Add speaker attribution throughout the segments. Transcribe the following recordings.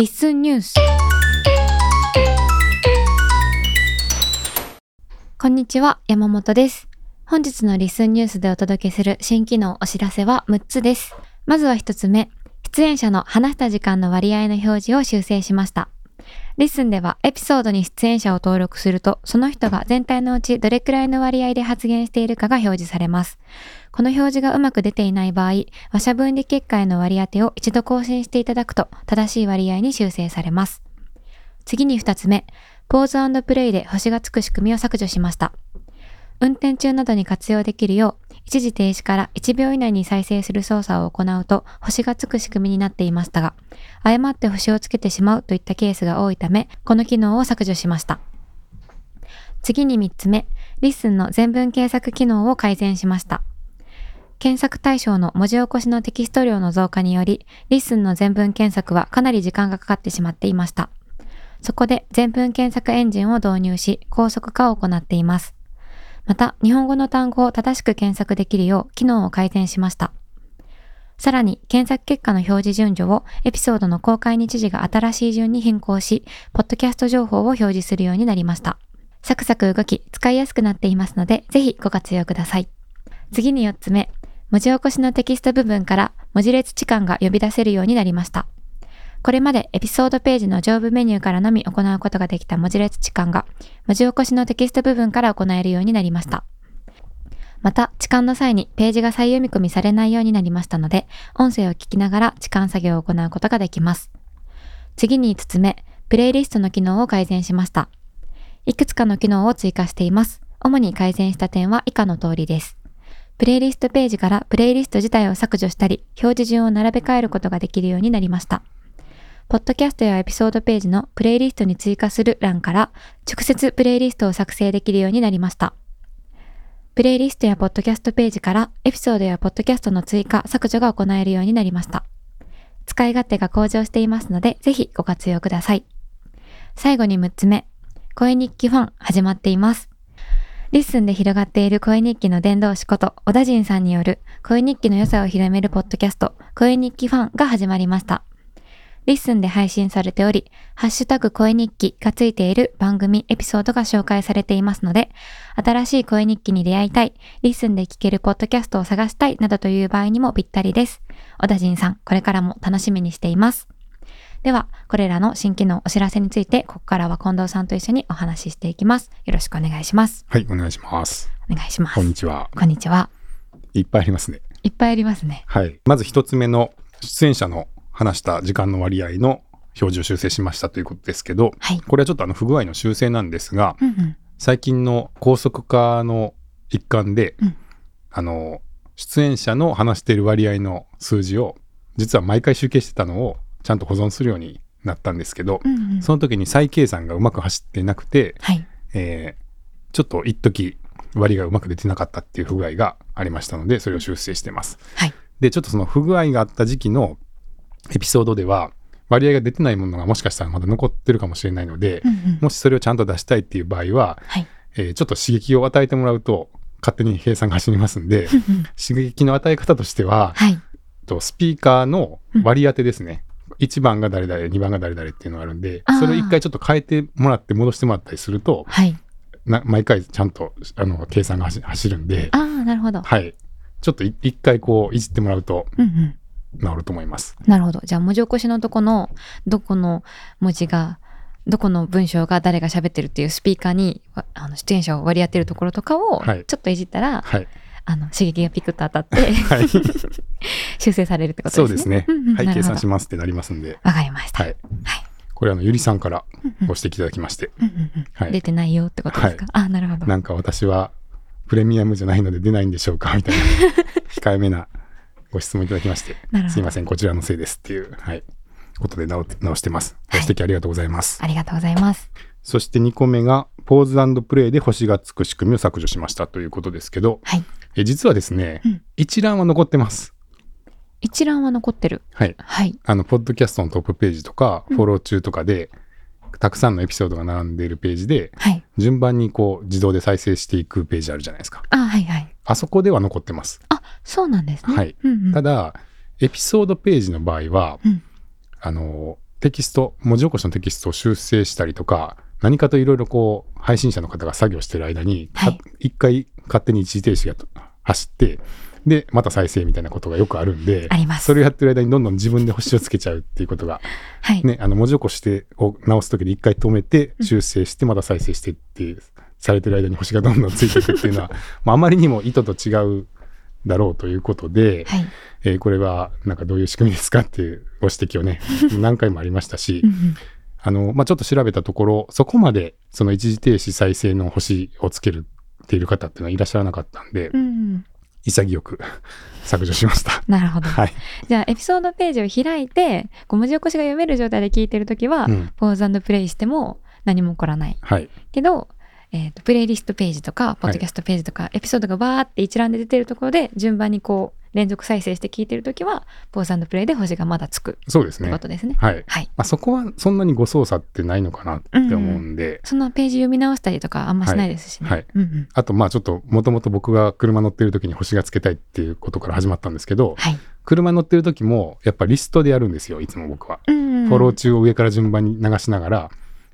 Speaker 1: LISTEN ニュース。こんにちは山本です。本日の LISTEN ニュースでお届けする新機能お知らせは6つです。まずは1つ目。出演者の話した時間の割合の表示を修正しました。 LISTEN ではエピソードに出演者を登録すると、その人が全体のうちどれくらいの割合で発言しているかが表示されます。この表示がうまく出ていない場合、話者分離結果への割り当てを一度更新していただくと、正しい割合に修正されます。次に2つ目、ポーズプレイで星がつく仕組みを削除しました。運転中などに活用できるよう、一時停止から1秒以内に再生する操作を行うと星がつく仕組みになっていましたが、誤って星をつけてしまうといったケースが多いため、この機能を削除しました。次に3つ目、 LISTEN の全文検索機能を改善しました。検索対象の文字起こしのテキスト量の増加により、 LISTEN の全文検索はかなり時間がかかってしまっていました。そこで全文検索エンジンを導入し、高速化を行っています。また、日本語の単語を正しく検索できるよう機能を改善しました。さらに、検索結果の表示順序をエピソードの公開日時が新しい順に変更し、ポッドキャスト情報を表示するようになりました。サクサク動き、使いやすくなっていますので、ぜひご活用ください。次に4つ目、文字起こしのテキスト部分から文字列置換が呼び出せるようになりました。これまでエピソードページの上部メニューからのみ行うことができた文字列置換が、文字起こしのテキスト部分から行えるようになりました。また、置換の際にページが再読み込みされないようになりましたので、音声を聞きながら置換作業を行うことができます。次に5つ目、プレイリストの機能を改善しました。いくつかの機能を追加しています。主に改善した点は以下の通りです。プレイリストページからプレイリスト自体を削除したり、表示順を並べ替えることができるようになりました。ポッドキャストやエピソードページのプレイリストに追加する欄から直接プレイリストを作成できるようになりました。プレイリストやポッドキャストページからエピソードやポッドキャストの追加、削除が行えるようになりました。使い勝手が向上していますので、ぜひご活用ください。最後に6つ目、声日記ファン始まっています。 LISTEN で広がっている声日記の伝道師こと小田人さんによる声日記の良さを広めるポッドキャスト、声日記ファンが始まりました。 LISTEN で配信されており、ハッシュタグ声日記がついている番組エピソードが紹介されていますので、新しい声日記に出会いたい、 LISTEN で聞けるポッドキャストを探したいなどという場合にもぴったりです。小田人さん、これからも楽しみにしています。では、これらの新機能お知らせについて、ここからは近藤さんと一緒にお話ししていきます。よろしくお願いします。
Speaker 2: はい、お願いします。
Speaker 1: お願いします。
Speaker 2: こんにちは。
Speaker 1: こんにちは。
Speaker 2: いっぱいありますね。
Speaker 1: いっぱいありますね。
Speaker 2: はい。まず一つ目の出演者の話した時間の割合の表示を修正しましたということですけど、はい、これはちょっとあの不具合の修正なんですが、うんうん、最近の高速化の一環で、うん、あの出演者の話している割合の数字を実は毎回集計してたのをちゃんと保存するようになったんですけど、うんうん、その時に再計算がうまく走ってなくて、はい、えー、ちょっと一時割がうまく出てなかったっていう不具合がありましたのでそれを修正してます。はい、でちょっとその不具合があった時期のエピソードでは割合が出てないものがもしかしたらまだ残ってるかもしれないので、うんうん、もしそれをちゃんと出したいっていう場合は、はい、えー、ちょっと刺激を与えてもらうと勝手に計算が走りますんで刺激の与え方としては、はい、とスピーカーの割り当てですね、うん、1番が誰々2番が誰々っていうのがあるんでそれを1回ちょっと変えてもらって戻してもらったりすると、はい、な毎回ちゃんとあの計算が走るんで。
Speaker 1: あなるほど、
Speaker 2: はい、ちょっと一回こういじってもらうと、うんうん治ると思います。
Speaker 1: なるほど。じゃあ文字起こしのとこのどこの文字がどこの文章が誰が喋ってるっていうスピーカーにあの出演者を割り当てるところとかをちょっといじったら、はい、あの刺激がピクッと当たって、はい、修正されるってことですね。
Speaker 2: そうですね。はい、計算しますってなりますんで。
Speaker 1: わかりました。はい。
Speaker 2: はい。これあのゆりさんからご指摘いただきまして、
Speaker 1: はい、出てないよってことですか、はい、あなるほど。
Speaker 2: なんか私はプレミアムじゃないので出ないんでしょうか？みたいな。控えめなご質問いただきまして、すいません、こちらのせいですっていう、はい、ことで直直してます。ご指摘ありがとうございます。
Speaker 1: ありがとうございます。
Speaker 2: そして2個目が、ポーズプレイで星がつく仕組みを削除しましたということですけど、はい、え実はですね、うん、一覧は残ってます。
Speaker 1: 一覧は残ってる。
Speaker 2: はい。はい。あの、ポッドキャストのトップページとか、フォロー中とかで、うん、たくさんのエピソードが並んでいるページで、はい、順番にこう、自動で再生していくページあるじゃないですか。
Speaker 1: あ、はいはい。
Speaker 2: あそこでは残ってます。
Speaker 1: あ、そうなんですね。
Speaker 2: はい。うんうん、ただ、エピソードページの場合は、うん、あの、テキスト、文字起こしのテキストを修正したりとか、何かといろいろこう、配信者の方が作業してる間に、一、はい、回勝手に一時停止が走って、で、また再生みたいなことがよくあるんで、それをやってる間にどんどん自分で星をつけちゃうっていうことが、はい、ね、あの、文字起こしてを直すときに一回止めて、修正して、また再生してってされてる間に星がどんどんついていくっていうのは、まあ、あまりにも意図と違うだろうということで、はい、えー、これはなんかどういう仕組みですかっていうご指摘をね、何回もありましたし、あの、まあ、ちょっと調べたところ、そこまでその一時停止再生の星をつけるっている方っていうのはいらっしゃらなかったんで、うん、潔く 削除しました。
Speaker 1: なるほど。はい。じゃあ、エピソードページを開いて、こう文字起こしが読める状態で聞いてるときは、うん、ポーズプレイしても何も起こらない。はい。けど、えーと、プレイリストページとかポッドキャストページとか、はい、エピソードがバーって一覧で出てるところで順番にこう連続再生して聞いてるときはポーズプレイで星がまだつく。
Speaker 2: そうですね。
Speaker 1: ってことですね。
Speaker 2: はい、はい。まあ、そこはそんなに誤操作ってないのかなって思うんで、うん、
Speaker 1: そのページ読み直したりとかあんましないですしね。はい、
Speaker 2: うんうん、あとまあちょっともともと僕が車乗ってる時に星がつけたいっていうことから始まったんですけど、はい、車乗ってる時もやっぱリストでやるんですよいつも僕は。うんうん、フォロー中を上から順番に流しながら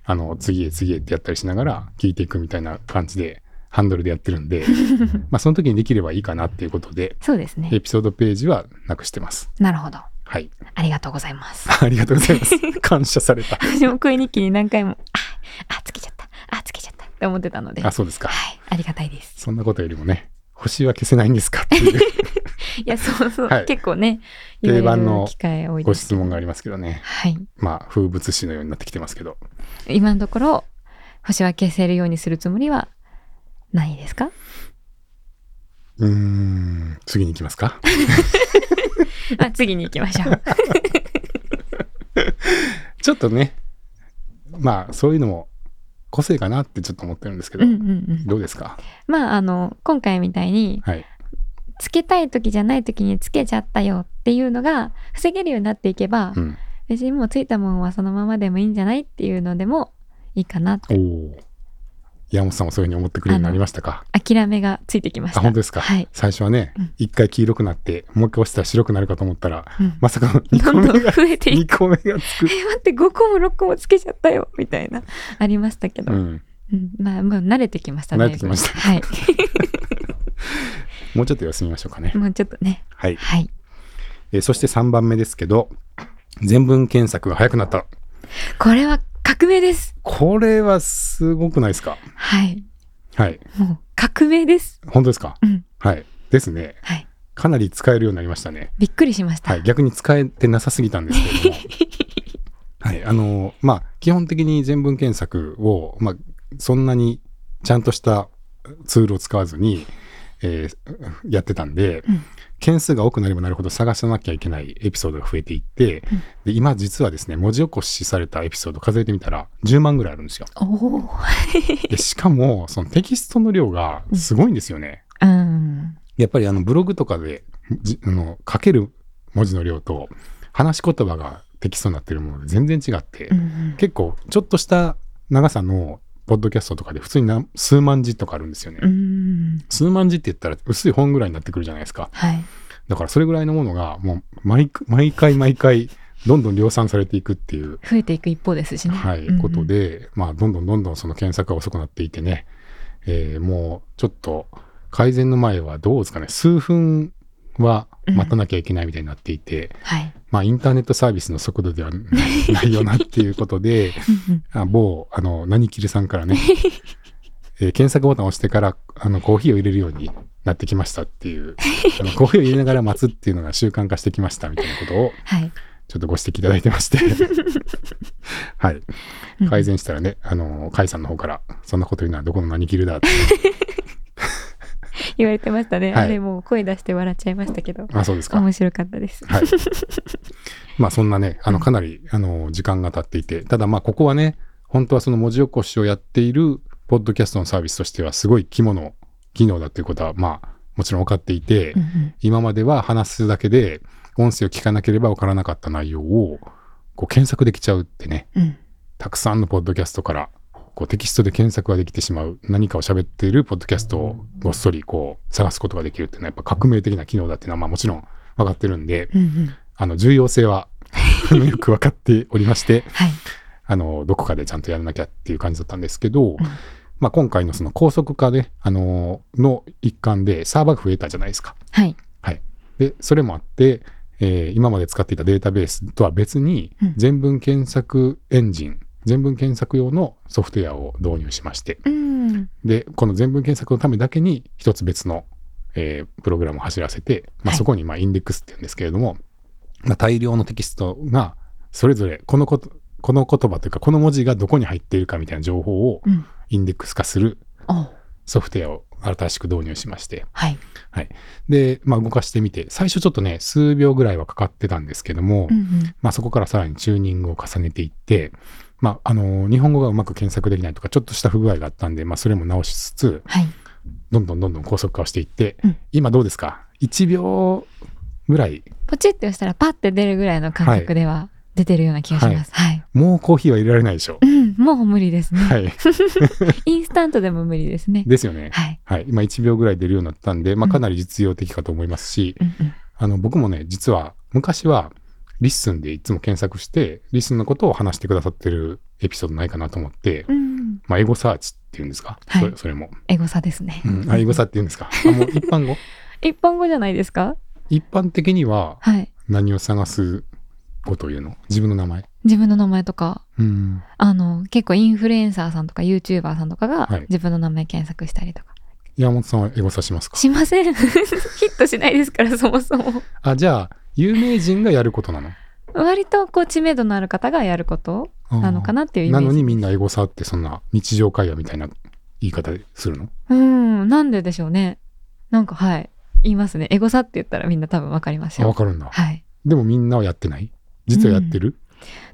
Speaker 2: あの、次へ次へってやったりしながら聞いていくみたいな感じで、ハンドルでやってるんで、まあその時にできればいいかなっていうことで、
Speaker 1: そうですね。
Speaker 2: エピソードページはなくしてます。
Speaker 1: なるほど。
Speaker 2: はい。
Speaker 1: ありがとうございます。
Speaker 2: ありがとうございます。感謝された。
Speaker 1: 私も食い日記に何回も、あ、あ、つけちゃった、あ、つけちゃったって思ってたので。
Speaker 2: あ、そうですか。
Speaker 1: はい。ありがたいです。
Speaker 2: そんなことよりもね、星は消せないんですかっていう。
Speaker 1: いや、そうそう、はい、結構ね、
Speaker 2: 定番のご質問がありますけどね。
Speaker 1: はい。
Speaker 2: まあ、風物詩のようになってきてますけど。
Speaker 1: 今のところ、星は消せるようにするつもりはないですか？
Speaker 2: うん、次に行きますか？
Speaker 1: あ次に行きましょう。
Speaker 2: ちょっとね、まあ、そういうのも個性かなってちょっと思ってるんですけど、うんうんうん、どうですか？
Speaker 1: まあ、あの、今回みたいに、はい、つけたい時じゃない時につけちゃったよっていうのが防げるようになっていけば、うん、別にもうついたもんはそのままでもいいんじゃないっていうのでもいいかなって。
Speaker 2: 山本さんもそういうふうに思ってくれるようになりましたか？
Speaker 1: 諦めがついてきました。
Speaker 2: あ、本当ですか？はい。最初はね、一、うん、回黄色くなって、もう一回押したら白くなるかと思ったら、うん、まさかの2個目が、増えてい2個目がつく。え、待
Speaker 1: って、5個も6個もつけちゃったよ、みたいな、ありましたけど。うん。うん、まあ、もう慣れてきましたね。
Speaker 2: 慣れてきました。
Speaker 1: はい。
Speaker 2: もうちょっと休みましょうかね。
Speaker 1: もうちょっとね。
Speaker 2: はい。
Speaker 1: はい。
Speaker 2: えー、そして3番目ですけど、全文検索が早くなった。
Speaker 1: これは革命です。
Speaker 2: これはすごくないですか？
Speaker 1: はい。
Speaker 2: はい。
Speaker 1: もう革命です。
Speaker 2: 本当ですか？
Speaker 1: うん。
Speaker 2: はい。ですね。
Speaker 1: はい。
Speaker 2: かなり使えるようになりましたね。
Speaker 1: びっくりしました。
Speaker 2: はい。逆に使えてなさすぎたんですけども。はい。あの、まあ、基本的に全文検索を、まあ、そんなにちゃんとしたツールを使わずに、えー、やってたんで、うん、件数が多くなればなるほど探さなきゃいけないエピソードが増えていって、うん、で今実はですね文字起こしされたエピソード数えてみたら10万ぐらいあるんですよ。でしかもそのテキストの量がすごいんですよね。
Speaker 1: うん、
Speaker 2: やっぱりあのブログとかであの書ける文字の量と話し言葉がテキストになってるもので全然違って、うん、結構ちょっとした長さのポッドキャストとかで普通に数万字とかあるんですよね。数万字って言ったら薄い本ぐらいになってくるじゃないですか。
Speaker 1: はい、
Speaker 2: だからそれぐらいのものがもう毎毎回毎回どんどん量産されていくっていう。
Speaker 1: 増えていく一方ですしね。
Speaker 2: はい。うんうん、ことで、まあどんどんどんどんその検索が遅くなっていてね、えー、もうちょっと改善の前はどうですかね、数分は待たなきゃいけないみたいになっていて、うん
Speaker 1: はい、
Speaker 2: まあ、インターネットサービスの速度ではないよなっていうことで、あ某、あの、何きるさんからね、えー、検索ボタンを押してから、あの、コーヒーを入れるようになってきましたっていう、あのコーヒーを入れながら待つっていうのが習慣化してきましたみたいなことを、はい、ちょっとご指摘いただいてまして。はい。改善したらね、あの、甲斐さんの方から、そんなこと言うのはどこの何きるだって。
Speaker 1: 言われてましたね、はい、あれもう声出して笑っちゃいましたけど。
Speaker 2: あそうですか。
Speaker 1: 面白かったです、
Speaker 2: はい、まあそんなねあのかなり、あの時間が経っていて。ただまあここはね本当はその文字起こしをやっているポッドキャストのサービスとしてはすごい肝の機能だということはまあもちろん分かっていて、うんうん、今までは話すだけで音声を聞かなければ分からなかった内容をこう検索できちゃうってね、うん、たくさんのポッドキャストからこうテキストで検索ができてしまう何かを喋っているポッドキャストをごっそりこう探すことができるっていうのはやっぱ革命的な機能だっていうのはまあもちろん分かってるんで、うんうん、あの重要性は よく分かっておりまして、
Speaker 1: はい、
Speaker 2: あの、どこかでちゃんとやらなきゃっていう感じだったんですけど、うん、まあ今回のその高速化で、あの、の一環でサーバーが増えたじゃないですか。
Speaker 1: はい。
Speaker 2: はい。で、それもあって、えー、今まで使っていたデータベースとは別に、全文検索エンジン、うん、全文検索用のソフトウェアを導入しまして、
Speaker 1: うん、
Speaker 2: で、この全文検索のためだけに一つ別の、えー、プログラムを走らせて、まあ、そこにまあインデックスって言うんですけれども、はい、まあ、大量のテキストがそれぞれこのことこの言葉というかこの文字がどこに入っているかみたいな情報をインデックス化するソフトウェアを新しく導入しまして、
Speaker 1: はい。
Speaker 2: はい。で、まあ、動かしてみて、最初ちょっとね、数秒ぐらいはかかってたんですけども、
Speaker 1: うんうん、
Speaker 2: まあ、そこからさらにチューニングを重ねていって、まあ、あの、日本語がうまく検索できないとか、ちょっとした不具合があったんで、まあ、それも直しつつ、
Speaker 1: はい、
Speaker 2: どんどんどんどん高速化をしていって、
Speaker 1: うん、
Speaker 2: 今どうですか ?1 秒ぐらい。
Speaker 1: ポチッと押したらパッて出るぐらいの感覚では出てるような気がします。はい。はい、
Speaker 2: もうコーヒーは入れられないでしょ。
Speaker 1: うん、もう無理ですね。
Speaker 2: はい。
Speaker 1: インスタントでも無理ですね。
Speaker 2: ですよね。
Speaker 1: はい。
Speaker 2: はい。今1秒ぐらい出るようになったんで、まあかなり実用的かと思いますし、
Speaker 1: うんうん
Speaker 2: あの、僕もね、実は昔は LISTEN でいつも検索して、 LISTEN のことを話してくださってるエピソードないかなと思って、
Speaker 1: うん、
Speaker 2: まあ、エゴサーチっていうんですか、はい、そそれも。
Speaker 1: エゴサですね。
Speaker 2: うん、あ、エゴサっていうんですか？あ、もう一般語？
Speaker 1: 一般語じゃないですか？
Speaker 2: 一般的には、
Speaker 1: はい。
Speaker 2: 何を探すことを言うの？自分の名前？
Speaker 1: 自分の名前とか、
Speaker 2: うん、
Speaker 1: あの、結構インフルエンサーさんとか YouTuber さんとかが自分の名前検索したりとか。
Speaker 2: 山本さんはエゴサしますか？
Speaker 1: しません。ヒットしないですから、そもそも。
Speaker 2: あ、じゃあ、有名人がやることなの？
Speaker 1: 割とこう知名度のある方がやることなのかなっていうイメージ。
Speaker 2: なのにみんなエゴサってそんな日常会話みたいな言い方するの？
Speaker 1: うんなんででしょうね。なんかはい。言いますね。エゴサって言ったらみんな多分わかりますよ。
Speaker 2: わかるんだ。
Speaker 1: はい。
Speaker 2: でもみんなはやってない？実はやってる、うん、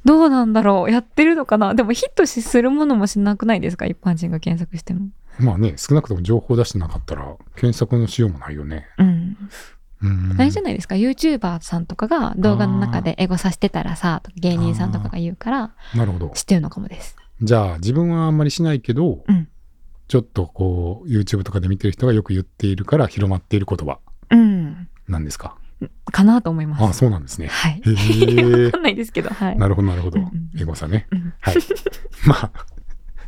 Speaker 1: どうなんだろう。やってるのかな？でもヒットするものもしなくないですか？一般人が検索しても。
Speaker 2: まあね少なくとも情報出してなかったら検索のしようもないよね。
Speaker 1: うんあれじゃないですか。YouTuber さんとかが動画の中でエゴさしてたらさ芸人さんとかが言うから
Speaker 2: なるほど。
Speaker 1: 知ってるのかもです。
Speaker 2: じゃあ自分はあんまりしないけど、
Speaker 1: うん、
Speaker 2: ちょっとこう YouTube とかで見てる人がよく言っているから広まっている言葉なんですか、
Speaker 1: うん、かなと思います。
Speaker 2: あそうなんですね。
Speaker 1: はい。
Speaker 2: へ
Speaker 1: わかんないですけどはい。
Speaker 2: なるほどなるほど、うんうん、エゴさね、
Speaker 1: うん、
Speaker 2: はい。まあ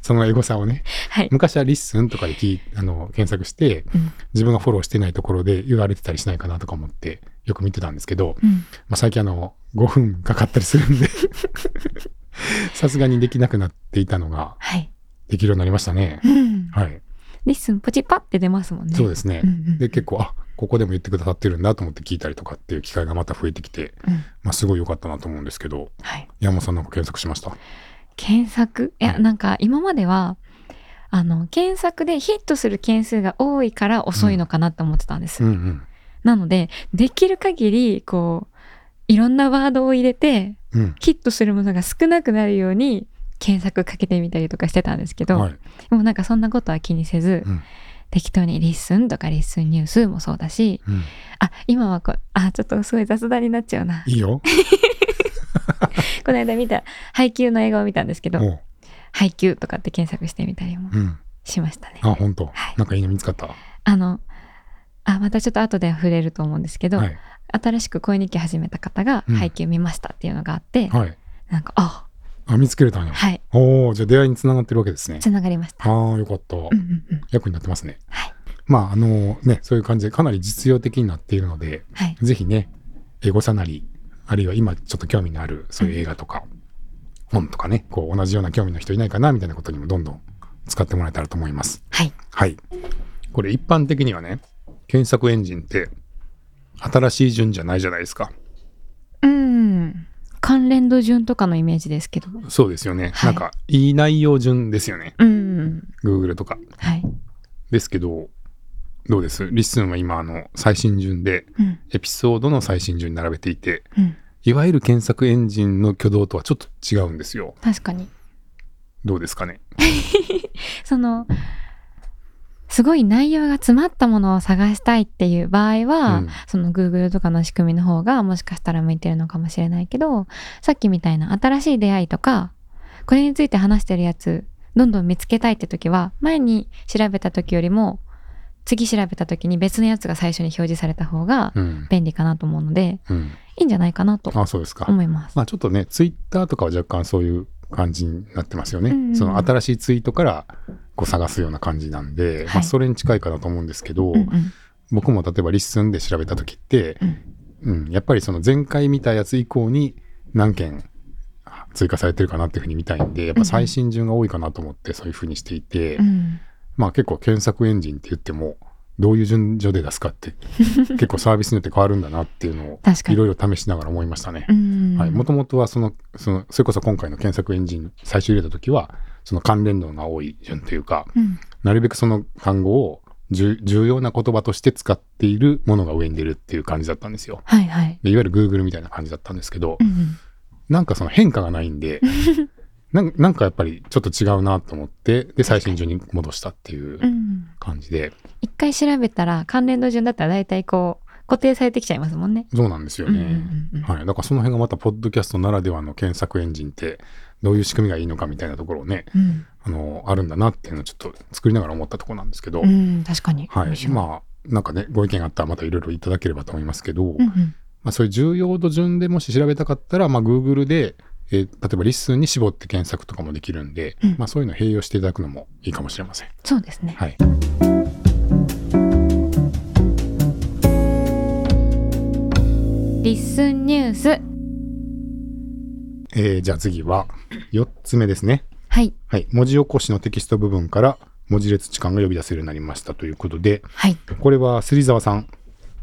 Speaker 2: そのエゴさをね、
Speaker 1: はい、
Speaker 2: 昔は LISTEN とかできあの検索して、うん、自分がフォローしてないところで言われてたりしないかなとか思ってよく見てたんですけど、
Speaker 1: うん、
Speaker 2: まあ、最近あの5分かかったりするんで さすがにできなくなっていたのが、
Speaker 1: はい、
Speaker 2: できるようになりましたね。
Speaker 1: うん、
Speaker 2: はい。
Speaker 1: リッスンポチパって出ますもんね。
Speaker 2: そうですね。
Speaker 1: うんうん、
Speaker 2: で結構あここでも言ってくださってるんだと思って聞いたりとかっていう機会がまた増えてきて、
Speaker 1: うん、
Speaker 2: まあすごい良かったなと思うんですけど、
Speaker 1: はい、
Speaker 2: 山本さんなんか検索しました？
Speaker 1: 検索？いや、なんか今まではあの検索でヒットする件数が多いから遅いのかなって思ってたんです。
Speaker 2: うんうん。うん、
Speaker 1: なのでできる限りこういろんなワードを入れて、
Speaker 2: うん、
Speaker 1: ヒットするものが少なくなるように検索かけてみたりとかしてたんですけど、
Speaker 2: はい、
Speaker 1: でもなんかそんなことは気にせず、
Speaker 2: うん、
Speaker 1: 適当に LISTEN とか LISTEN ニュースもそうだし、
Speaker 2: うん、
Speaker 1: あ今はこあちょっとすごい雑談になっちゃうな。
Speaker 2: いいよ
Speaker 1: この間見たハイキューの映画を見たんですけどハイキューとかって検索してみたりもしましたね。
Speaker 2: あ本当、
Speaker 1: はい、
Speaker 2: なんかいいの見つかった？
Speaker 1: あのあまたちょっと後で触れると思うんですけど、
Speaker 2: はい、
Speaker 1: 新しく声日記始めた方が配給見ましたっていうのがあって、
Speaker 2: うんはい、
Speaker 1: なんかあ
Speaker 2: あ見つけれたんや、
Speaker 1: はい、
Speaker 2: おおじゃあ出会いにつながってるわけですね。
Speaker 1: つながりました。
Speaker 2: ああよかった、
Speaker 1: うんうんうん、
Speaker 2: 役になってますね。
Speaker 1: はい。
Speaker 2: まああのねそういう感じでかなり実用的になっているので、
Speaker 1: はい、
Speaker 2: ぜひねエゴサなりあるいは今ちょっと興味のあるそういう映画とか、うん、本とかねこう同じような興味の人いないかなみたいなことにもどんどん使ってもらえたらと思います
Speaker 1: はい
Speaker 2: はいこれ一般的にはね検索エンジンって新しい順じゃないじゃないですか。
Speaker 1: うん。関連度順とかのイメージですけど。
Speaker 2: そうですよね。はい、なんか、いい内容順ですよね。
Speaker 1: うん。
Speaker 2: Google とか。
Speaker 1: はい。
Speaker 2: ですけど、どうです？ LISTENは今、あの、最新順で、
Speaker 1: うん、
Speaker 2: エピソードの最新順に並べていて、
Speaker 1: うん、
Speaker 2: いわゆる検索エンジンの挙動とはちょっと違うんですよ。
Speaker 1: 確かに。
Speaker 2: どうですかね？
Speaker 1: その、すごい内容が詰まったものを探したいっていう場合は、うん、その Google とかの仕組みの方がもしかしたら向いてるのかもしれないけどさっきみたいな新しい出会いとかこれについて話してるやつどんどん見つけたいって時は前に調べた時よりも次調べた時に別のやつが最初に表示された方が便利かなと思うので、うん、いいんじゃないかなと思います。
Speaker 2: まあちょっとねツイッターとかは若干そういう感じになってますよね。うんうん、その新しいツイートからこう探すような感じなんで、はい、まあそれに近いかなと思うんですけど、うんうん、僕も例えば LISTENで調べた時って、うん、うん、やっぱりその前回見たやつ以降に何件追加されてるかなっていうふうに見たいんで、やっぱ最新順が多いかなと思ってそういうふうにしていて、うん、まあ結構検索エンジンって言っても、どういう順序で出すかって 結構サービスによって変わるんだなっていうのをいろいろ試しながら思いましたね。はい。もともとはその、その、それこそ今回の検索エンジン最初入れた時は、その関連度が多い順というか、うん、なるべくその単語を重要な言葉として使っているものが上に出るっていう感じだったんですよ。
Speaker 1: はいはい。
Speaker 2: いわゆる Google みたいな感じだったんですけど、うん、なんかその変化がないんで、なんかやっぱりちょっと違うなと思って、で、最新順に戻したっていう感じで。
Speaker 1: 一、うん、回調べたら、関連度順だったら大体こう、固定されてきちゃいますもんね。
Speaker 2: そうなんですよね。はい。だからその辺がまた、ポッドキャストならではの検索エンジンって、どういう仕組みがいいのかみたいなところをね、うん、あの、あるんだなっていうのをちょっと作りながら思ったところなんですけど。う
Speaker 1: ん、確かに。
Speaker 2: はい。まあ、なんかね、ご意見あったらまたいろいろいただければと思いますけど、うんうん、まあ、そういう重要度順でもし調べたかったら、まあ、Google で、えー、例えばリスンに絞って検索とかもできるんで、うん、まあ、そういうのを併用していただくのもいいかもしれません。
Speaker 1: そうですね。
Speaker 2: はい。
Speaker 1: LISTENニュース。
Speaker 2: えー、じゃあ次は4つ目ですね。
Speaker 1: はい。
Speaker 2: はい。文字起こしのテキスト部分から文字列置換が呼び出せるようになりましたということで、
Speaker 1: はい。
Speaker 2: これは芹沢さん、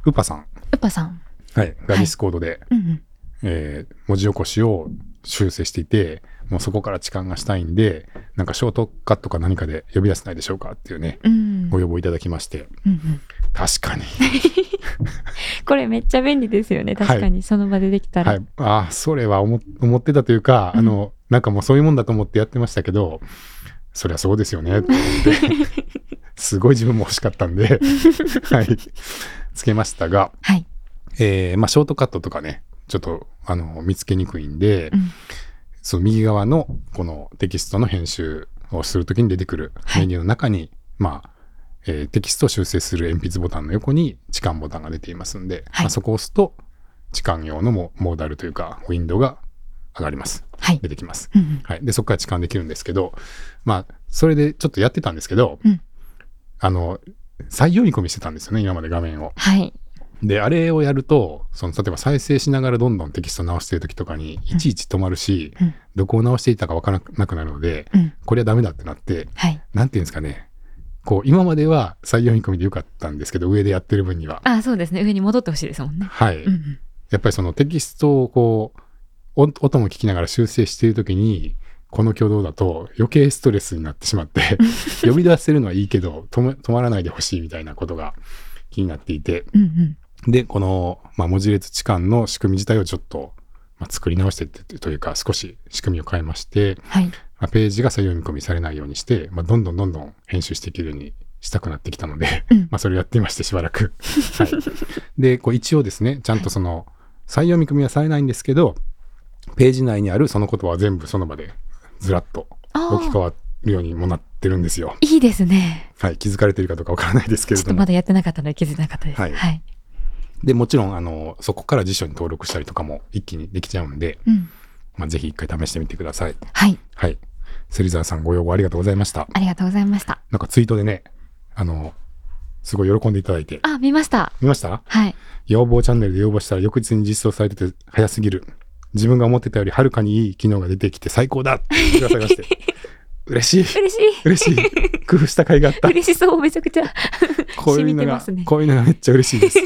Speaker 2: ウパさん。
Speaker 1: ウパさん。
Speaker 2: はい。が Discordで、はいうんうん、えー、文字起こしを修正していて、もうそこから置換がしたいんで、なんかショートカットか何かで呼び出せないでしょうかっていうね、うん、ご要望いただきまして、うんうん、確かに。
Speaker 1: これめっちゃ便利ですよね、確かに、その場でできたら。はい、
Speaker 2: ああ、それは思思ってたというか、うん、あの、なんかもうそういうもんだと思ってやってましたけど、そりゃそうですよね、って思って、すごい自分も欲しかったんで、はい、つけましたが、
Speaker 1: はい。
Speaker 2: えー、まあ、ショートカットとかね、ちょっと、あの、見つけにくいんで、うん、その右側のこのテキストの編集をするときに出てくるメニューの中に、はい、まあ、えー、テキストを修正する鉛筆ボタンの横に置換ボタンが出ていますんで、はい、まあ、そこを押すと置換用のモーダルというかウィンドウが上がります。
Speaker 1: はい、
Speaker 2: 出てきます、うんうん、はい。で、そこから置換できるんですけど、まあ、それでちょっとやってたんですけど、うん、あの、再読み込みしてたんですよね、今まで画面を。
Speaker 1: はい。
Speaker 2: で、あれをやると、その、例えば再生しながらどんどんテキスト直してる時とかに、いちいち止まるし、うん、どこを直していたかわからなくなるので、うん、これはダメだってなって、はい、なんていうんですかね、こう、今までは再読み込みでよかったんですけど、上でやってる分には。
Speaker 1: あそうですね。上に戻ってほしいですもんね。
Speaker 2: はい。うんうん、やっぱりそのテキストをこう、音も聞きながら修正している時に、この挙動だと余計ストレスになってしまって 呼び出せるのはいいけど止まらないでほしいみたいなことが気になっていて、うんうんで、この、まあ、文字列置換の仕組み自体をちょっと、まあ、作り直してというか、少し仕組みを変えまして、はい、まあ、ページが再読み込みされないようにして、まあ、どんどんどんどん編集していけるようにしたくなってきたので、うん、まあ、それをやっていまして、しばらく。はい。で、こう一応ですね、ちゃんとその、再読み込みはされないんですけど、ページ内にあるその言葉は全部その場でずらっと置き換わるようにもなってるんですよ。
Speaker 1: いいですね。
Speaker 2: はい。気づかれているかどうかわからないですけれども。
Speaker 1: ちょっとまだやってなかったので気づいてなかったです。はい。はい
Speaker 2: で、もちろん、あの、そこから辞書に登録したりとかも一気にできちゃうんで、うん、まあ、ぜひ一回試してみてください。
Speaker 1: はい。
Speaker 2: はい。芹沢さんご要望ありがとうございました。
Speaker 1: ありがとうございました。
Speaker 2: なんかツイートでね、あの、すごい喜んでいただいて。
Speaker 1: あ、見ました。
Speaker 2: 見ました？
Speaker 1: はい。
Speaker 2: 要望チャンネルで要望したら翌日に実装されてて早すぎる。自分が思ってたよりはるかにいい機能が出てきて最高だって言ってくださいまして。嬉しい。
Speaker 1: 嬉しい。
Speaker 2: 嬉しい。工夫した甲斐があった。
Speaker 1: 嬉しそう、めちゃくちゃ。
Speaker 2: こういうのが、ね、こういうのがめっちゃ嬉しいです。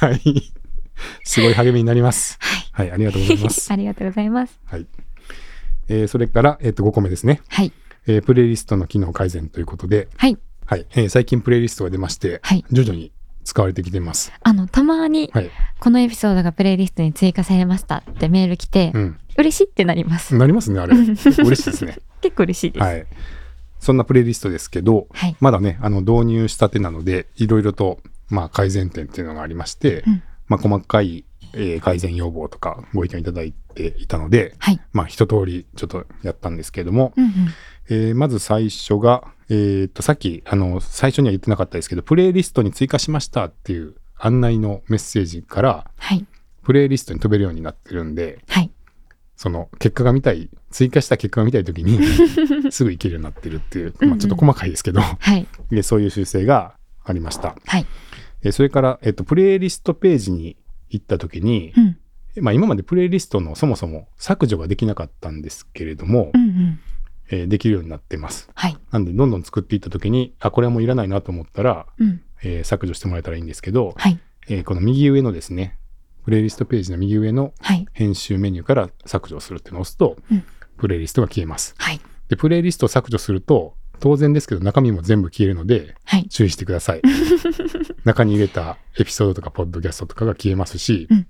Speaker 2: はい。すごい励みになります。はい。はい、ありがとうございます。
Speaker 1: ありがとうございます。
Speaker 2: はい。えー、それから、えっ、ー、と、5個目ですね。
Speaker 1: はい。
Speaker 2: えー、プレイリストの機能改善ということで、
Speaker 1: はい。
Speaker 2: はい。えー、最近プレイリストが出まして、はい。徐々に使われてきてます。
Speaker 1: あの、たまに、はい、このエピソードがプレイリストに追加されましたってメール来て、うん、嬉しいってなります。
Speaker 2: なりますね、あれ。嬉しいですね。
Speaker 1: 結構嬉しいです。
Speaker 2: はい。そんなプレイリストですけど、はい、まだね、あの、導入したてなので、いろいろと、まあ、改善点っていうのがありまして、うん、まあ、細かいえー、改善要望とかご意見いただいていたので、
Speaker 1: はい、
Speaker 2: まあ一通りちょっとやったんですけれども、うんうん、えー、まず最初が、えー、っとさっきあの最初には言ってなかったですけどプレイリストに追加しましたっていう案内のメッセージから、
Speaker 1: はい、
Speaker 2: プレイリストに飛べるようになってるんで、
Speaker 1: はい、
Speaker 2: その結果が見たい追加した結果が見たい時に すぐ行けるようになってるっていう、まあ、ちょっと細かいですけど、
Speaker 1: はい、
Speaker 2: でそういう修正がありました。
Speaker 1: はい、
Speaker 2: えそれから、えっと、プレイリストページに行った時に、うん、まあ、今までプレイリストのそもそも削除ができなかったんですけれども、
Speaker 1: うんうん。
Speaker 2: えー、できるようになってます。
Speaker 1: はい、
Speaker 2: なんでどんどん作っていった時にあこれはもういらないなと思ったら、
Speaker 1: うん、
Speaker 2: えー、削除してもらえたらいいんですけど、
Speaker 1: はい。
Speaker 2: えー、この右上のですねプレイリストページの右上の編集メニューから削除するっていうのを押すと、
Speaker 1: うん、
Speaker 2: プレイリストが消えます。
Speaker 1: はい、
Speaker 2: でプレイリストを削除すると当然ですけど中身も全部消えるので、
Speaker 1: はい、
Speaker 2: 注意してください。中に入れたエピソードとかポッドキャストとかが消えますし、
Speaker 1: うん、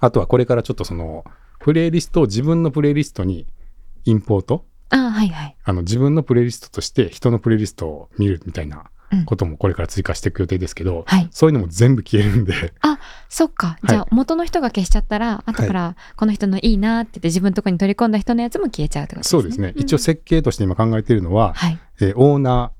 Speaker 2: あとはこれからちょっとそのプレイリストを自分のプレイリストにインポート？
Speaker 1: あはいはい。
Speaker 2: あの自分のプレイリストとして人のプレイリストを見るみたいなこともこれから追加していく予定ですけど、
Speaker 1: はい、
Speaker 2: そういうのも全部消えるんで。
Speaker 1: あそっか。じゃあ元の人が消しちゃったら、後からこの人のいいなって言って自分のとこに取り込んだ人のやつも消えちゃうってことですね。
Speaker 2: そうですね。一応設計として今考えているのは、
Speaker 1: はい、
Speaker 2: えー、オーナ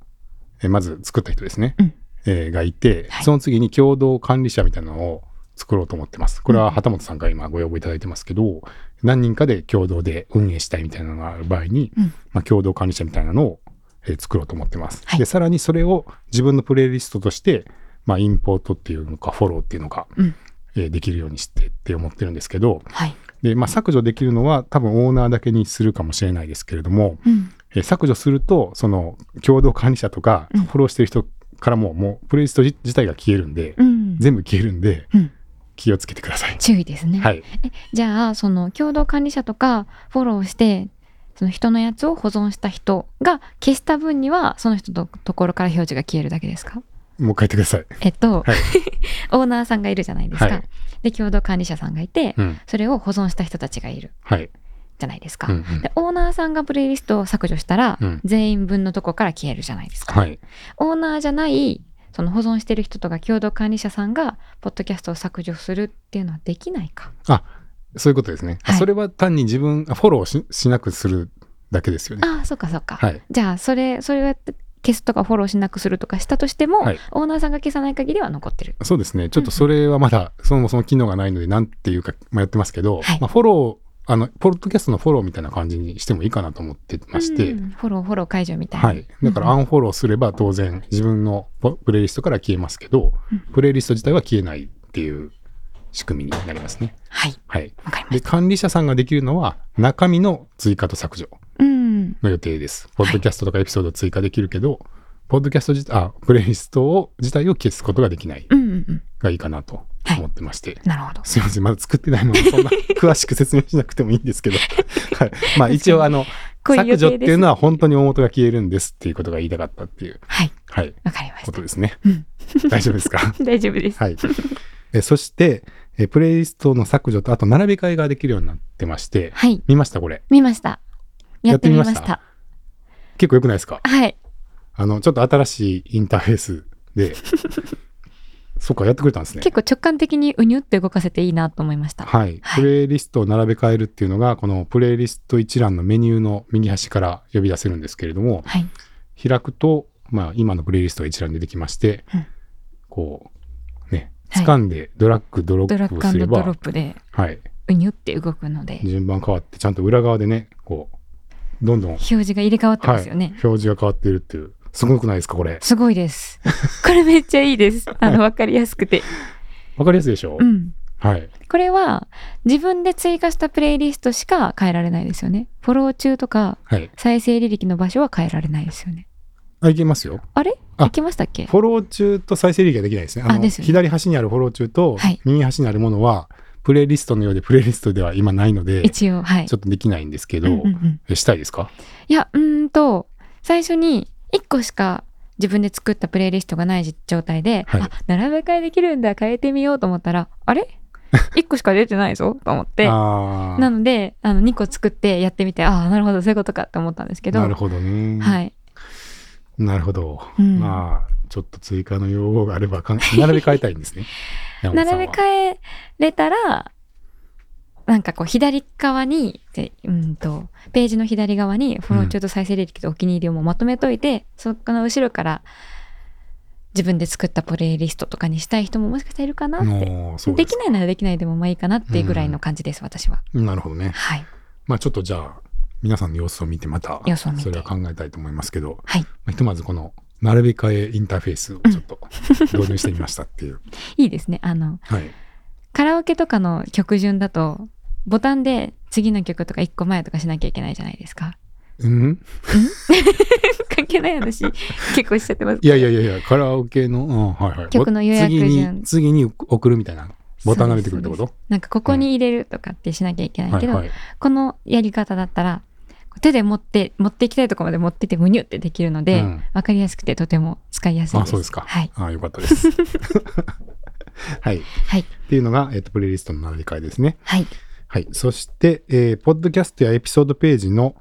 Speaker 2: ー、えー、まず作った人ですね。
Speaker 1: うん、
Speaker 2: えー、がいて、その次に共同管理者みたいなのを作ろうと思ってます。これは旗本さんから今ご要望いただいてますけど、何人かで共同で運営したいみたいなのがある場合に、
Speaker 1: うん、
Speaker 2: まあ、共同管理者みたいなのを、えー、作ろうと思ってます。
Speaker 1: はい、
Speaker 2: で、さらにそれを自分のプレイリストとして、まあ、インポートっていうのか、フォローっていうのか、
Speaker 1: うん、
Speaker 2: えー、できるようにしてって思ってるんですけど、
Speaker 1: はい、
Speaker 2: で、まあ、削除できるのは多分オーナーだけにするかもしれないですけれども、
Speaker 1: うん、
Speaker 2: えー、削除すると、その共同管理者とか、フォローしてる人からも、もうプレイリスト自体が消えるんで、
Speaker 1: うん、
Speaker 2: 全部消えるんで、
Speaker 1: うん。
Speaker 2: 気をつけてください。
Speaker 1: 注意ですね。
Speaker 2: はい、
Speaker 1: えじゃあその共同管理者とかフォローしてその人のやつを保存した人が消した分にはその人のところから表示が消えるだけですか？
Speaker 2: もう書いてください。
Speaker 1: えっと、
Speaker 2: はい、
Speaker 1: オーナーさんがいるじゃないですか。
Speaker 2: はい、
Speaker 1: で共同管理者さんがいて、
Speaker 2: うん、
Speaker 1: それを保存した人たちがいる。
Speaker 2: はい。
Speaker 1: じゃないですか、
Speaker 2: うんうん、
Speaker 1: でオーナーさんがプレイリストを削除したら、
Speaker 2: うん、
Speaker 1: 全員分のとこから消えるじゃないですか、
Speaker 2: はい、
Speaker 1: オーナーじゃないその保存してる人とか共同管理者さんがポッドキャストを削除するっていうのはできないか？
Speaker 2: あそういうことですね、はい、それは単に自分フォローしなくするだけですよね。
Speaker 1: あそっかそっか、
Speaker 2: はい、
Speaker 1: じゃあそれそれをやって消すとかフォローしなくするとかしたとしても、
Speaker 2: はい、
Speaker 1: オーナーさんが消さない限りは残ってる。
Speaker 2: そうですね。ちょっとそれはまだ、そもそも機能がないので何ていうか迷ってますけど、
Speaker 1: はい、
Speaker 2: まあ、フォローあの、ポッドキャストのフォローみたいな感じにしてもいいかなと思ってまして。
Speaker 1: うん、フォロー、フォロー解除みたいな。
Speaker 2: はい。だから、アンフォローすれば当然自分のプレイリストから消えますけど、うん、プレイリスト自体は消えないっていう仕組みになりますね。
Speaker 1: はい。
Speaker 2: はい。
Speaker 1: で、
Speaker 2: 管理者さんができるのは中身の追加と削除の予定です。ポッドキャストとかエピソード追加できるけど、はい、ポッドキャスト自体、あ、プレイリストを自体を消すことができないがいいかなと思ってまして。はい、
Speaker 1: なるほど。
Speaker 2: すいません、まだ作ってないので、そんな詳しく説明しなくてもいいんですけど。はい。まあ一応、あの、削除っていうのは本当に大元が消えるんですっていうことが言いたかったっていう。
Speaker 1: はい。
Speaker 2: はい。
Speaker 1: わかりました。
Speaker 2: ことですね。
Speaker 1: うん、
Speaker 2: 大丈夫ですか？
Speaker 1: 大丈夫です。
Speaker 2: はい。えそしてえ、プレイリストの削除と、あと並べ替えができるようになってまして、
Speaker 1: はい。
Speaker 2: 見ました？これ。
Speaker 1: 見ました。やってみました。
Speaker 2: 結構良くないですか？
Speaker 1: はい。
Speaker 2: あの、ちょっと新しいインターフェースで、そっか、やってくれたんですね。
Speaker 1: 結構直感的にうにゅって動かせていいなと思いました。
Speaker 2: はい。はい、プレイリストを並べ替えるっていうのが、このプレイリスト一覧のメニューの右端から呼び出せるんですけれども、
Speaker 1: はい、
Speaker 2: 開くと、まあ、今のプレイリストが一覧でできまして、
Speaker 1: うん、
Speaker 2: こう、ね、掴んでドラッグドロップすれば、
Speaker 1: ドラッグドロップで、
Speaker 2: はい。
Speaker 1: うにゅって動くので。
Speaker 2: 順番変わって、ちゃんと裏側でね、こう、どんどん。
Speaker 1: 表示が入れ替わってますよね。はい、
Speaker 2: 表示が変わっているっていう。すごくないですか、これ。
Speaker 1: すごいです。これめっちゃいいです。あの、わかりやすくて。
Speaker 2: わかりやすいでしょ？
Speaker 1: うん。
Speaker 2: はい。
Speaker 1: これは自分で追加したプレイリストしか変えられないですよね。フォロー中とか、再生履歴の場所は変えられないですよね。
Speaker 2: あ、いけますよ。
Speaker 1: あれ？いけましたっけ？
Speaker 2: フォロー中と再生履歴はできないですね。あの、ね、左端にあるフォロー中と、右端にあるものは、プレイリストのようでプレイリストでは今ないので、
Speaker 1: 一応、はい。
Speaker 2: ちょっとできないんですけど、
Speaker 1: うんうんうん、
Speaker 2: したいですか？
Speaker 1: いや、うんと、最初に1個しか自分で作ったプレイリストがない状態で、
Speaker 2: はい、
Speaker 1: あ、並べ替えできるんだ、変えてみようと思ったら、あれ？1個しか出てないぞと思って。なのであの2個作ってやってみてああなるほどそういうことかって思ったんですけど。
Speaker 2: なるほどね。
Speaker 1: はい
Speaker 2: なるほど、
Speaker 1: うん、
Speaker 2: まあちょっと追加の用語があれば 並べ替えたいんですね。
Speaker 1: 並べ替えれたら、なんかこう左側に、うんと、ページの左側にフォロー中と再生履歴とお気に入りをもまとめといて、うん、そこの後ろから自分で作ったプレイリストとかにしたい人ももしかしたらいるかなってできないならできないでもまあいいかなっていうぐらいの感じです、うん、私は。
Speaker 2: なるほどね。
Speaker 1: はい。
Speaker 2: まあちょっとじゃあ皆さんの様子を見てまたそれは考えたいと思いますけど、
Speaker 1: はい、ま
Speaker 2: あ、ひとまずこの並び替えインターフェースをちょっと導入してみましたっていう。
Speaker 1: いいですね。あの、はい、カラオケとかの曲順だとボタンで次の曲とか1個前とかしなきゃいけないじゃないですか。
Speaker 2: うん？
Speaker 1: 関係ない話結構しちゃってます。
Speaker 2: いやいやいやいやカラオケの、うん、はいはい、
Speaker 1: 曲の予約順。
Speaker 2: 次に送るみたいなボタンが出てくるってこと？
Speaker 1: なんかここに入れるとかってしなきゃいけないけど、うんはいはい、このやり方だったら手で持って持っていきたいところまで持っててむにゅってできるので、うん、分かりやすくてとても使いやすいです。
Speaker 2: あそうですか。
Speaker 1: はい。
Speaker 2: あよかったです。はい、
Speaker 1: はい、
Speaker 2: っていうのが、えーと、プレイリストの並び替えですね。
Speaker 1: はい。
Speaker 2: はい。そして、えー、ポッドキャストやエピソードページの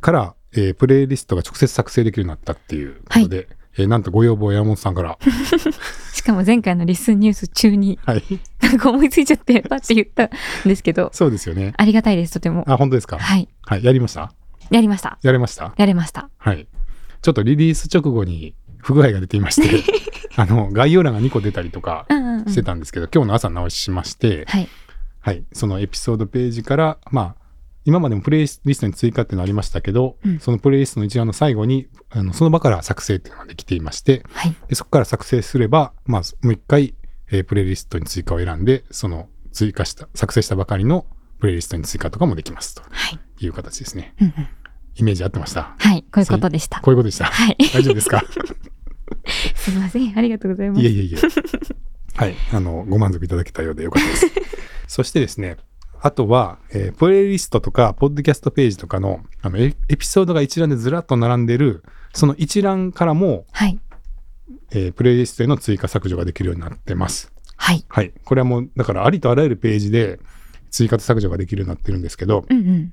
Speaker 2: から、えー、プレイリストが直接作成できるようになったっていうことで、はい、えー、なんとご要望山本さんから。
Speaker 1: しかも前回のリスンニュース中に、
Speaker 2: はい、
Speaker 1: なんか思いついちゃって パッて言ったんですけど
Speaker 2: そうですよね。
Speaker 1: ありがたいですとても。
Speaker 2: あ本当ですか？
Speaker 1: はい、
Speaker 2: はい、やりました？
Speaker 1: やりました。
Speaker 2: やれました？
Speaker 1: やれました。
Speaker 2: はい。ちょっとリリース直後に不具合が出ていまして あの概要欄が2個出たりとかしてたんですけど、うんうんうん、今日の朝直しまして、
Speaker 1: はい、
Speaker 2: はい、そのエピソードページからまあ今までもプレイリストに追加っていうのありましたけど、うん、そのプレイリストの一覧の最後にあのその場から作成っていうのができていまして、
Speaker 1: はい、
Speaker 2: でそこから作成すれば、まあ、もう一回、えー、プレイリストに追加を選んでその追加した作成したばかりのプレイリストに追加とかもできますという形ですね。
Speaker 1: はいうんうん、
Speaker 2: イメージ合ってました？
Speaker 1: はいこういうことでした。
Speaker 2: こういうことでした？
Speaker 1: はい、
Speaker 2: 大丈夫ですか？
Speaker 1: すみませんありがとうございます。
Speaker 2: いえいえいえ。はいあのご満足いただけたようでよかったです。そしてですねあとは、えー、プレイリストとか、ポッドキャストページとかの、あのエ、エピソードが一覧でずらっと並んでる、その一覧からも、
Speaker 1: はい。
Speaker 2: えー、プレイリストへの追加削除ができるようになってます。
Speaker 1: はい。
Speaker 2: はい。これはもう、だからありとあらゆるページで追加と削除ができるようになってるんですけど、
Speaker 1: うんうん、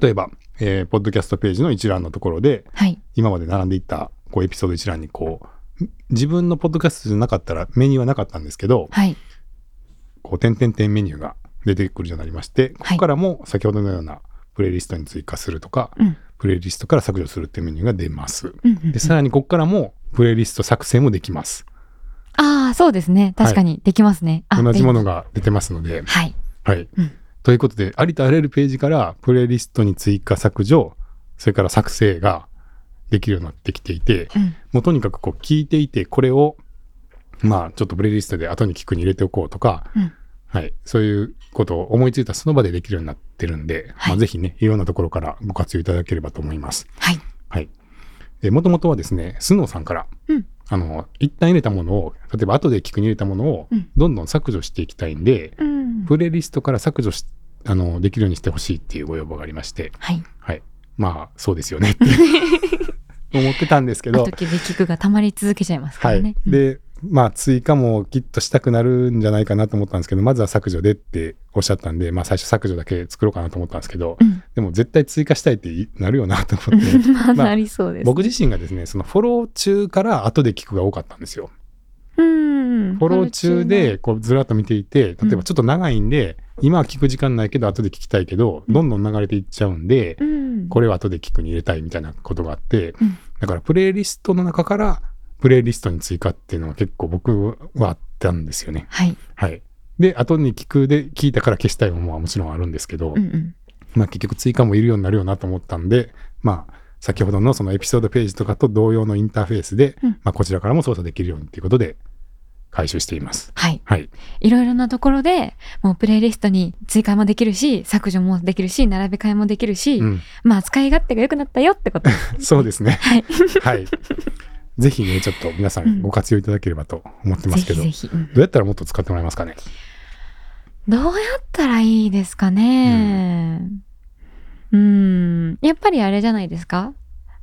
Speaker 2: 例えば、えー、ポッドキャストページの一覧のところで、
Speaker 1: はい、
Speaker 2: 今まで並んでいったこうエピソード一覧にこう、自分のポッドキャストじゃなかったらメニューはなかったんですけど、
Speaker 1: はい、
Speaker 2: こう、点々点メニューが出てくるようになりまして、ここからも先ほどのようなプレイリストに追加するとか、
Speaker 1: うん、
Speaker 2: プレイリストから削除するっていうメニューが出ます。で、さらにここからもプレイリスト作成もできます。
Speaker 1: ああ、そうですね。確かにできますね。
Speaker 2: はい、同じものが出てますので。
Speaker 1: はい。
Speaker 2: はい。うん、ということで、ありとあらゆるページからプレイリストに追加削除、それから作成ができるようになってきていて、
Speaker 1: うん、
Speaker 2: もうとにかくこう聞いていて、これを、まあちょっとプレイリストで後に聞くに入れておこうとか、
Speaker 1: うん、
Speaker 2: はい。そういうことを思いついたその場でできるようになってるんで、はい、まあ、ぜひね、いろんなところからご活用いただければと思います。
Speaker 1: はい。
Speaker 2: はい。で、もともとはですね、スノーさんから、
Speaker 1: うん、
Speaker 2: あの、一旦入れたものを、例えば後で聞くに入れたものを、どんどん削除していきたいんで、
Speaker 1: うん、
Speaker 2: プレイリストから削除し、あの、できるようにしてほしいっていうご要望がありまして、
Speaker 1: はい。
Speaker 2: はい。まあ、そうですよねって 思ってたんですけど。
Speaker 1: 後で聞くがたまり続けちゃいますからね。
Speaker 2: はい。で、まあ追加もきっとしたくなるんじゃないかなと思ったんですけど、まずは削除でっておっしゃったんで、まあ最初削除だけ作ろうかなと思ったんですけど、
Speaker 1: うん、
Speaker 2: でも絶対追加したいってなるよなと思って。
Speaker 1: まあ、なりそうです、
Speaker 2: 僕自身がですね、そのフォロー中から後で聞くが多かったんですよ。
Speaker 1: うん。
Speaker 2: フォロー中でこうずらっと見ていて、例えばちょっと長いんで、うん、今は聞く時間ないけど後で聞きたいけど、どんどん流れていっちゃうんで、
Speaker 1: うん、
Speaker 2: これは後で聞くに入れたいみたいなことがあって、
Speaker 1: うん、
Speaker 2: だからプレイリストの中からプレイリストに追加っていうのは結構僕はあったんですよね。
Speaker 1: はい。
Speaker 2: はい。で、後に聞くで聞いたから消したいものはもちろんあるんですけど、
Speaker 1: うんうん、
Speaker 2: まあ結局追加もいるようになるよなと思ったんで、まあ先ほどのそのエピソードページとかと同様のインターフェースで、うん、まあこちらからも操作できるようにということで回収しています。
Speaker 1: はい。
Speaker 2: はい。
Speaker 1: いろいろなところで、もうプレイリストに追加もできるし、削除もできるし、並べ替えもできるし、うん、まあ使い勝手が良くなったよってこと、
Speaker 2: そうですね。
Speaker 1: はい。
Speaker 2: はい。ぜひね、ちょっと皆さんご活用いただければと思ってますけど、
Speaker 1: うん、ぜひぜひ、うん、
Speaker 2: どうやったらもっと使ってもらえますかね？
Speaker 1: どうやったらいいですかね？うん、ん、やっぱりあれじゃないですか？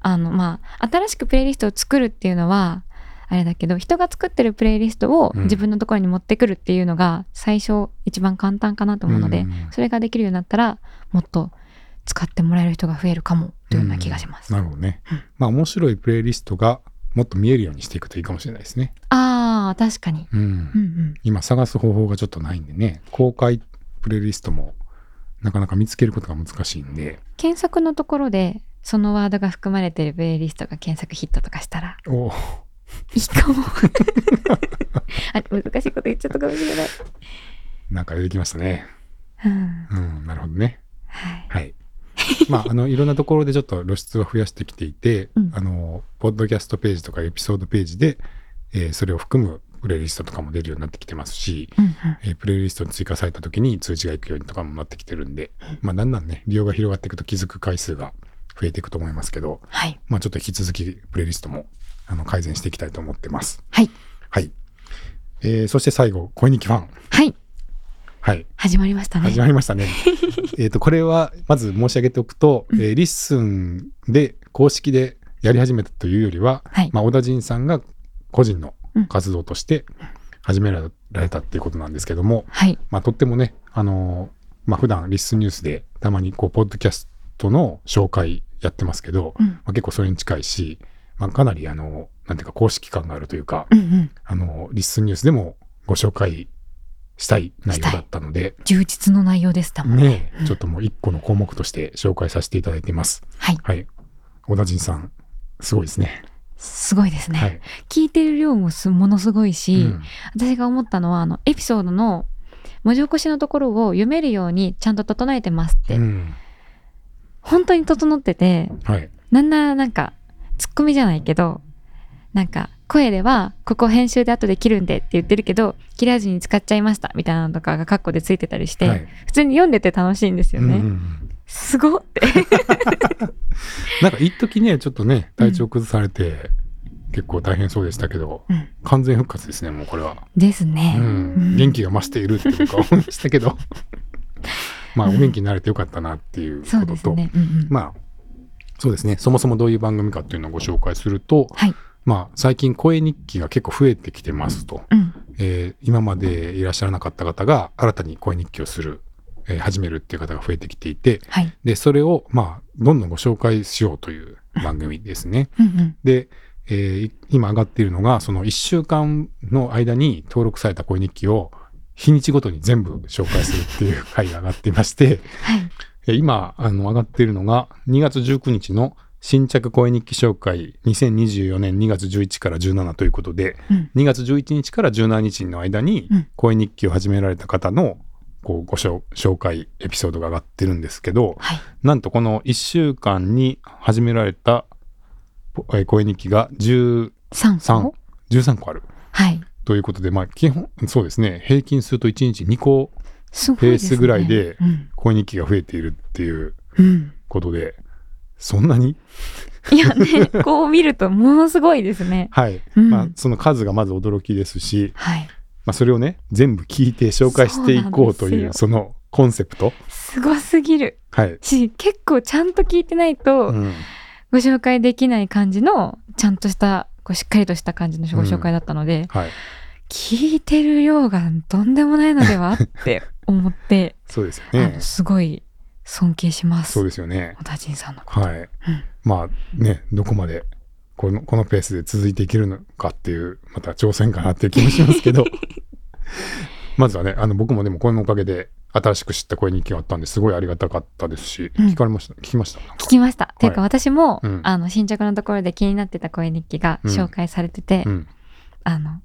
Speaker 1: あの、まあ、新しくプレイリストを作るっていうのは、あれだけど、人が作ってるプレイリストを自分のところに持ってくるっていうのが、最初一番簡単かなと思うので、うん、それができるようになったら、もっと使ってもらえる人が増えるかもというような気がします。
Speaker 2: なるほどね。まあ、面白いプレイリストがもっと見えるようにしていくといいかもしれないですね。
Speaker 1: ああ、確かに。
Speaker 2: うん。うんうん、今探す方法がちょっとないんでね、公開プレイリストもなかなか見つけることが難しいんで。
Speaker 1: 検索のところで、そのワードが含まれてるプレイリストが検索ヒットとかしたら。おいいかも あ。難しいこと言っちゃったかもしれない。
Speaker 2: なんか出てきましたね。うん、うん、なるほどね。はい。はい まあ、あのいろんなところでちょっと露出を増やしてきていて、うん、あのポッドキャストページとかエピソードページで、えー、それを含むプレイリストとかも出るようになってきてますし、うんうん、えー、プレイリストに追加された時に通知がいくようにとかもなってきてるんで、まあ、だんだんね利用が広がっていくと気づく回数が増えていくと思いますけど、はい、まあ、ちょっと引き続きプレイリストもあの改善していきたいと思ってます。
Speaker 1: はい、
Speaker 2: はい。えー、そして最後声日記ファン。
Speaker 1: はい
Speaker 2: はい。
Speaker 1: 始まりましたね。
Speaker 2: 始まりましたね。えっと、これは、まず申し上げておくと、うん、えー、 LISTENで、公式でやり始めたというよりは、はい、まあ、オダジンさんが個人の活動として始められたっていうことなんですけども、はい、まあ、とってもね、あのー、まあ、普段リッスンニュースでたまに、こう、ポッドキャストの紹介やってますけど、うん、まあ、結構それに近いし、まあ、かなり、あの、なんていうか、公式感があるというか、うんうん、あの、リッスンニュースでもご紹介したい内容だったので。
Speaker 1: 充実の内容でしたもん
Speaker 2: ね。ね、うん、ちょっともう一個の項目として紹介させていただいています。
Speaker 1: はい。
Speaker 2: はい。小田陣さん、すごいですね。
Speaker 1: すごいですね。はい、聞いてる量もものすごいし、うん、私が思ったのは、あの、エピソードの文字起こしのところを読めるようにちゃんと整えてますって。うん、本当に整ってて、はい、なんならなんか、ツッコミじゃないけど、なんか、声では、ここ編集で後で切るんでって言ってるけど、切らずに使っちゃいましたみたいなのとかがカッコでついてたりして、はい、普通に読んでて楽しいんですよね。うんうん、すごって。
Speaker 2: なんか一時ね、ちょっとね、体調崩されて、うん、結構大変そうでしたけど、うん、完全復活ですね、もうこれは。
Speaker 1: ですね。
Speaker 2: うん、元気が増しているっていうか思いましたけど、まあ、お元気になれてよかったなっていうことと、ね。うんうん、まあ、そうですね、そもそもどういう番組かっていうのをご紹介すると、はいまあ、最近声日記が結構増えてきてますと、うん、えー、今までいらっしゃらなかった方が新たに声日記をする、えー、始めるっていう方が増えてきていて、はい、でそれを、まあ、どんどんご紹介しようという番組ですね。うんうん、で、えー、今上がっているのがその1週間の間に登録された声日記を日にちごとに全部紹介するっていう回が上がっていまして、はい、今あの上がっているのが2月19日の「新着声日記紹介2024年2月11から17ということで、うん、2月11日から17日の間に声日記を始められた方のこうご紹介エピソードが上がってるんですけど、はい、なんとこの1週間に始められた声日記が13個 ,13 個ある、はい、ということで、まあ、基本そうですね。平均すると1日2個ペースぐらいで声日記が増えているっていうことで。うんそんなに？
Speaker 1: いやね、こう見るとものすごいですね。
Speaker 2: はい。うん、まあ、その数がまず驚きですし、はい。まあ、それをね、全部聞いて紹介していこうという、そのコンセプト。
Speaker 1: すごすぎる。はい。し、結構ちゃんと聞いてないと、ご紹介できない感じの、ちゃんとした、こうしっかりとした感じのご紹介だったので、うん、はい。聞いてる量がとんでもないのではって思って、
Speaker 2: そうですよね。
Speaker 1: すごい尊敬します。
Speaker 2: そうですよね。
Speaker 1: 小田陣さんの
Speaker 2: はい。うん、まあね、どこまでこのこのペースで続いていけるのかっていう、また挑戦かなっていう気もしますけど、まずはね、あの僕もでもこのおかげで新しく知った声日記があったんですごいありがたかったですし、うん、聞かれました？聞きました？
Speaker 1: 聞きました。っていうか私も、うん、あの新着のところで気になってた声日記が紹介されてて、うん、あの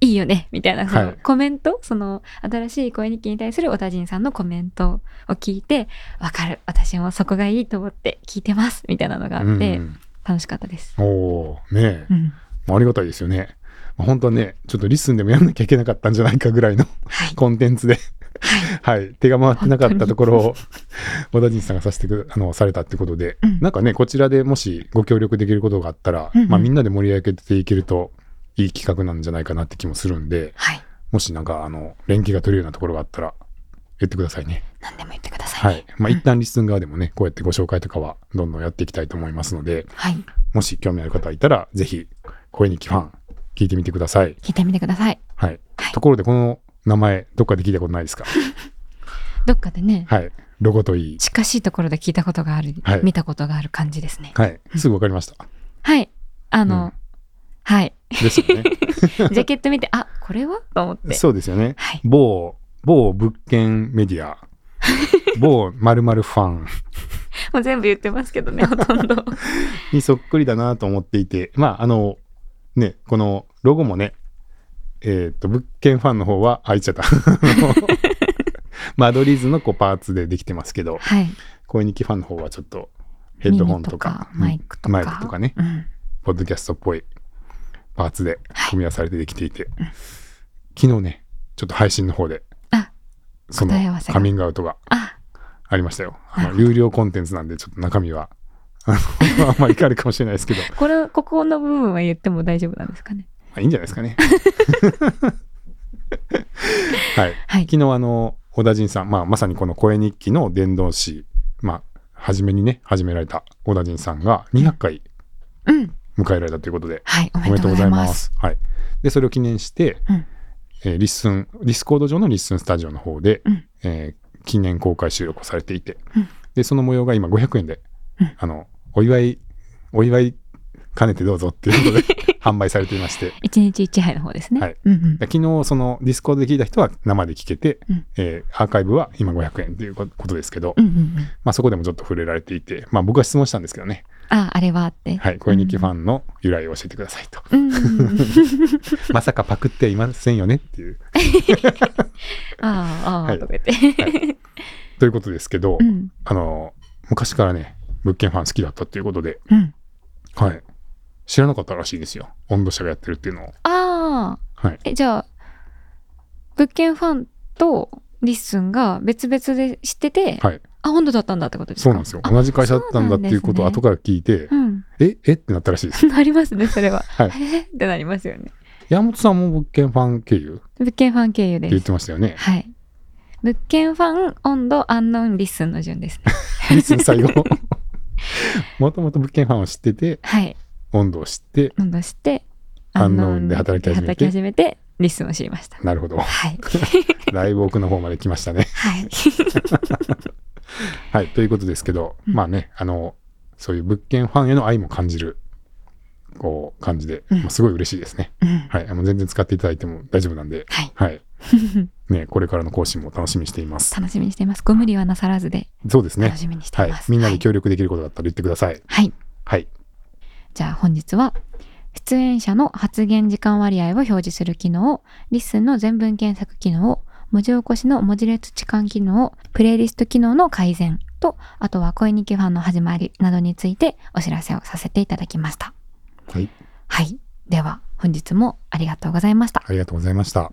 Speaker 1: いいよねみたいなそのコメント、はい、その新しい声日記に対する小田陣さんのコメントを聞いてわかる私もそこがいいと思って聞いてますみたいなのがあって、うん、楽しかったです。
Speaker 2: おおね。え、うん、ありがたいですよね。本当はねちょっとリスンでもやんなきゃいけなかったんじゃないかぐらいの、はい、コンテンツではい、はい、手が回ってなかったところを小田陣さんがさせてくあのされたってことで、うん、なんかねこちらでもしご協力できることがあったら、うんうん、まあ、みんなで盛り上げていけるといい企画なんじゃないかなって気もするんで、はい、もしなんかあの連携が取れるようなところがあったら言ってくださいね。
Speaker 1: 何でも言ってください、
Speaker 2: ね、はい。まあ、一旦リスン側でもね、こうやってご紹介とかはどんどんやっていきたいと思いますので、はい、もし興味ある方いたら、ぜひ、声日記ファン、聞いてみてください。
Speaker 1: 聞いてみてください。
Speaker 2: はい。はい、ところで、この名前、どっかで聞いたことないですか？
Speaker 1: どっかでね。
Speaker 2: はい。ロゴといい。
Speaker 1: 近しいところで聞いたことがある、はい、見たことがある感じですね。
Speaker 2: はい。すぐわかりました。
Speaker 1: はい。あの、うん、はい。
Speaker 2: ですよね。ジ
Speaker 1: ャケット見て、あ、これは？と思って。
Speaker 2: そうですよね。はい、某、某物件メディア、某〇〇ファン。
Speaker 1: もう全部言ってますけどね、ほとんど。
Speaker 2: にそっくりだなと思っていて、まあ、あの、ね、このロゴもね、えっ、ー、と、物件ファンの方は、あ、いっちゃった。間取り図のこうパーツでできてますけど、はい、声日記ファンの方はちょっとヘッドホンとか
Speaker 1: マイクとか
Speaker 2: マイクとかね、うん、ポッドキャストっぽいパーツで組み合わされてできていて、はい、昨日ねちょっと配信の方でそのカミングアウトがあ。りましたよ。あの有料コンテンツなんでちょっと中身は あんまり怒るかもしれないですけど。
Speaker 1: これここの部分は言っても大丈夫なんですかね？
Speaker 2: まあいいんじゃないですかね。はい、はい、昨日あのオダジンさん、まあ、まさにこの声日記の伝道師、まあ、初めにね、始められたオダジンさんが200回迎えられたということで、うん、
Speaker 1: はい、おめでとうございます。
Speaker 2: はい。で、それを記念して、うん、えー、 LISTEN、Discord上の LISTENスタジオの方で、うん、えー、記念公開収録をされていて、うん、で、その模様が今500円で、あの、お祝い、お祝い兼ねてどうぞっていうことで 販売されていまして。
Speaker 1: 1日1杯の方ですね。はい。
Speaker 2: うんうん、昨日、その Discordで聞いた人は生で聞けて、うん、えー、アーカイブは今500円ということですけど、うんうんうん、まあそこでもちょっと触れられていて、まあ僕は質問したんですけどね。
Speaker 1: あ、あれはって。
Speaker 2: はい。声日記ファンの由来を教えてくださいと。うん、まさかパクっていませんよねっていう。
Speaker 1: ああ、ああ、はい、とか言って、
Speaker 2: はい。ということですけど、うん、あの、昔からね、物件ファン好きだったっていうことで、うん、はい。知らなかったらしいですよ。オンド社がやってるっていうのを。
Speaker 1: ああ。はい。え、じゃあ、物件ファンと LISTENが別々で知ってて、はい。あ、オンドだったんだってことですか？
Speaker 2: そうなんですよ。同じ会社だったんだっていうことを後から聞いて、うん、ええ？ってなったらしいです。
Speaker 1: なりますね、それは。はい。えってなりますよね。
Speaker 2: 山本さんも物件ファン経由？
Speaker 1: 物件ファン経由です。
Speaker 2: 言ってましたよね。
Speaker 1: はい。物件ファン、オンド、アンノン、 LISTENの順ですね。
Speaker 2: LISTEN最後。もともと物件ファンを知ってて、
Speaker 1: はい。
Speaker 2: オンドを知って
Speaker 1: オンドを知って
Speaker 2: アンノーンで働き始めて
Speaker 1: 働き始めて LISTENを知りました
Speaker 2: なるほど、はい、だいぶ奥の方まで来ましたね
Speaker 1: はい
Speaker 2: はいということですけど、うん、まあねあのそういう物件ファンへの愛も感じるこう感じで、うん、まあ、すごい嬉しいですね、うん、はいあの全然使っていただいても大丈夫なんで
Speaker 1: はい、
Speaker 2: はい、ね、これからの更新も楽しみにしています。
Speaker 1: 楽しみにしています。ご無理はなさらずで。
Speaker 2: そうですね。
Speaker 1: 楽しみにしています。
Speaker 2: はい、みんなで協力できることだったら言ってください。
Speaker 1: はい。
Speaker 2: はい。
Speaker 1: じゃあ本日は出演者の発言時間割合を表示する機能、 LISTENの全文検索機能、文字起こしの文字列置換機能、プレイリスト機能の改善と、あとは声日記ファンの始まりなどについてお知らせをさせていただきました。
Speaker 2: はい。
Speaker 1: はい。では本日もありがとうございました。
Speaker 2: ありがとうございました。